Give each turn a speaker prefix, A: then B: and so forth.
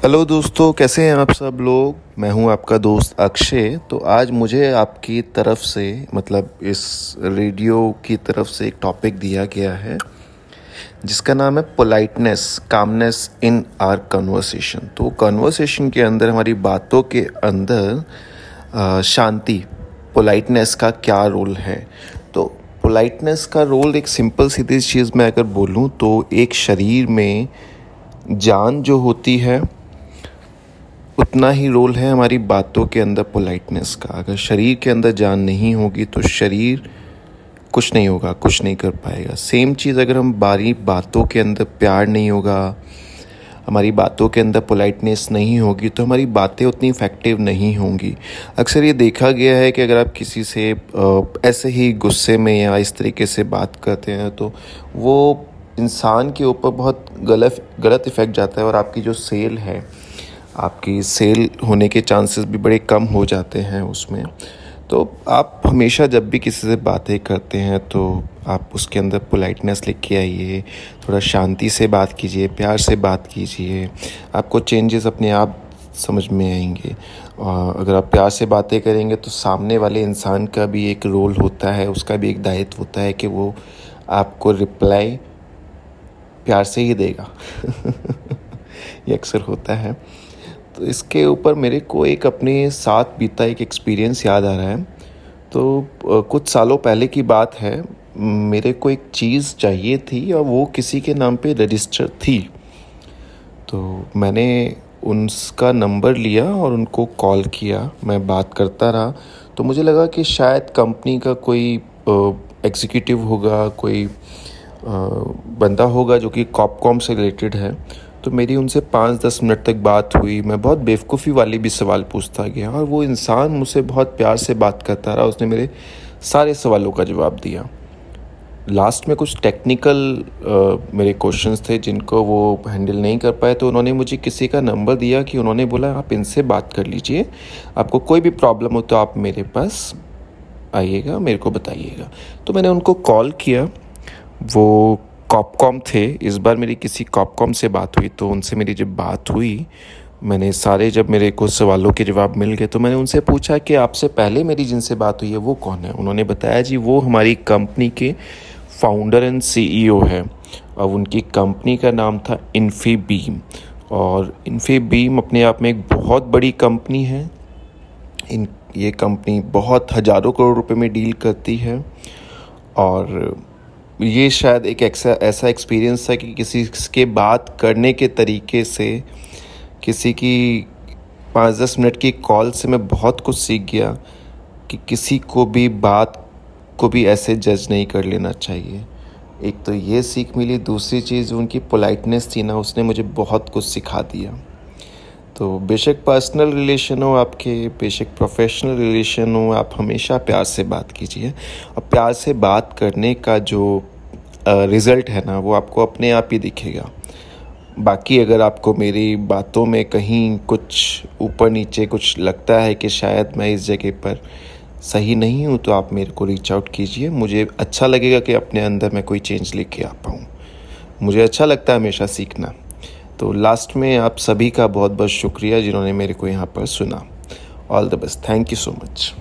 A: Hello दोस्तों, कैसे हैं आप सब लोग? मैं हूँ आपका दोस्त अक्षय। तो आज मुझे आपकी तरफ़ से मतलब इस रेडियो की तरफ़ से एक टॉपिक दिया गया है, जिसका नाम है politeness calmness in our conversation तो कन्वर्सेशन के अंदर, हमारी बातों के अंदर शांति पोलाइटनेस का क्या रोल है? तो पोलाइटनेस का रोल एक सिंपल सीधी चीज़ में अगर बोलूँ तो एक शरीर में जान जो होती है उतना ही रोल है हमारी बातों के अंदर पोलाइटनेस का। अगर शरीर के अंदर जान नहीं होगी तो शरीर कुछ नहीं होगा, कुछ नहीं कर पाएगा। सेम चीज़ अगर हम बारी बातों के अंदर प्यार नहीं होगा, हमारी बातों के अंदर पोलाइटनेस नहीं होगी तो हमारी बातें उतनी इफ़ेक्टिव नहीं होंगी। अक्सर ये देखा गया है कि अगर आप किसी से ऐसे ही गुस्से में या इस तरीके से बात करते हैं तो वो इंसान के ऊपर बहुत गलत गलत इफ़ेक्ट जाता है और आपकी जो सेल है आपकी सेल होने के चांसेस भी बड़े कम हो जाते हैं उसमें। तो आप हमेशा जब भी किसी से बातें करते हैं तो आप उसके अंदर पोलाइटनेस लिख के आइए, थोड़ा शांति से बात कीजिए, प्यार से बात कीजिए। आपको चेंजेस अपने आप समझ में आएँगे। और अगर आप प्यार से बातें करेंगे तो सामने वाले इंसान का भी एक रोल होता है, उसका भी एक दायित्व होता है कि वो आपको रिप्लाई प्यार से ही देगा। ये अक्सर होता है। तो इसके ऊपर मेरे को एक अपने साथ बीता एक एक्सपीरियंस याद आ रहा है। तो कुछ सालों पहले की बात है। मेरे को एक चीज़ चाहिए थी और वो किसी के नाम पे रजिस्टर थी। तो मैंने उनका नंबर लिया और उनको कॉल किया। मैं बात करता रहा। तो मुझे लगा कि शायद कंपनी का कोई एग्जीक्यूटिव होगा, कोई बंदा होगा जो कि कॉपकॉम से रिलेटेड है। तो मेरी उनसे पाँच दस मिनट तक बात हुई। मैं बहुत बेवकूफ़ी वाली भी सवाल पूछता गया और वो इंसान मुझसे बहुत प्यार से बात करता रहा। उसने मेरे सारे सवालों का जवाब दिया। लास्ट में कुछ टेक्निकल मेरे क्वेश्चंस थे जिनको वो हैंडल नहीं कर पाए तो उन्होंने मुझे किसी का नंबर दिया कि उन्होंने बोला, आप इनसे बात कर लीजिए। आपको कोई भी प्रॉब्लम हो तो आप मेरे पास आइएगा, मेरे को बताइएगा। तो मैंने उनको कॉल किया। वो कॉपकॉम थे, इस बार मेरी किसी कॉपकॉम से बात हुई तो उनसे मेरी जब बात हुई, मैंने सारे जब मेरे को सवालों के जवाब मिल गए तो मैंने उनसे पूछा कि आपसे पहले मेरी जिनसे बात हुई है, वो कौन है? उन्होंने बताया, जी, वो हमारी कंपनी के फाउंडर एंड सीईओ है। और उनकी कंपनी का नाम था इन्फी बीम और इन्फी बीम अपने आप में एक बहुत बड़ी कंपनी है। इन, ये कंपनी बहुत हज़ारों करोड़ रुपए में डील करती है और ये शायद एक ऐसा ऐसा एक्सपीरियंस था कि किसी के बात करने के तरीके से किसी की पाँच दस मिनट की कॉल से मैं बहुत कुछ सीख गया कि किसी को भी बात को भी ऐसे जज नहीं कर लेना चाहिए। एक तो ये सीख मिली, दूसरी चीज़ उनकी पोलाइटनेस थी ना, उसने मुझे बहुत कुछ सिखा दिया। तो बेशक पर्सनल रिलेशन हो, आपके बेशक प्रोफेशनल रिलेशन हो, आप हमेशा प्यार से बात कीजिए। और प्यार से बात करने का जो रिज़ल्ट है ना, वो आपको अपने आप ही दिखेगा। बाकी अगर आपको मेरी बातों में कहीं कुछ ऊपर नीचे कुछ लगता है कि शायद मैं इस जगह पर सही नहीं हूँ तो आप मेरे को रीच आउट कीजिए। मुझे अच्छा लगेगा कि अपने अंदर मैं कोई चेंज लेके आ पाऊँ। मुझे अच्छा लगता है हमेशा सीखना। तो लास्ट में आप सभी का बहुत बहुत शुक्रिया जिन्होंने मेरे को यहाँ पर सुना। All the best thank you so much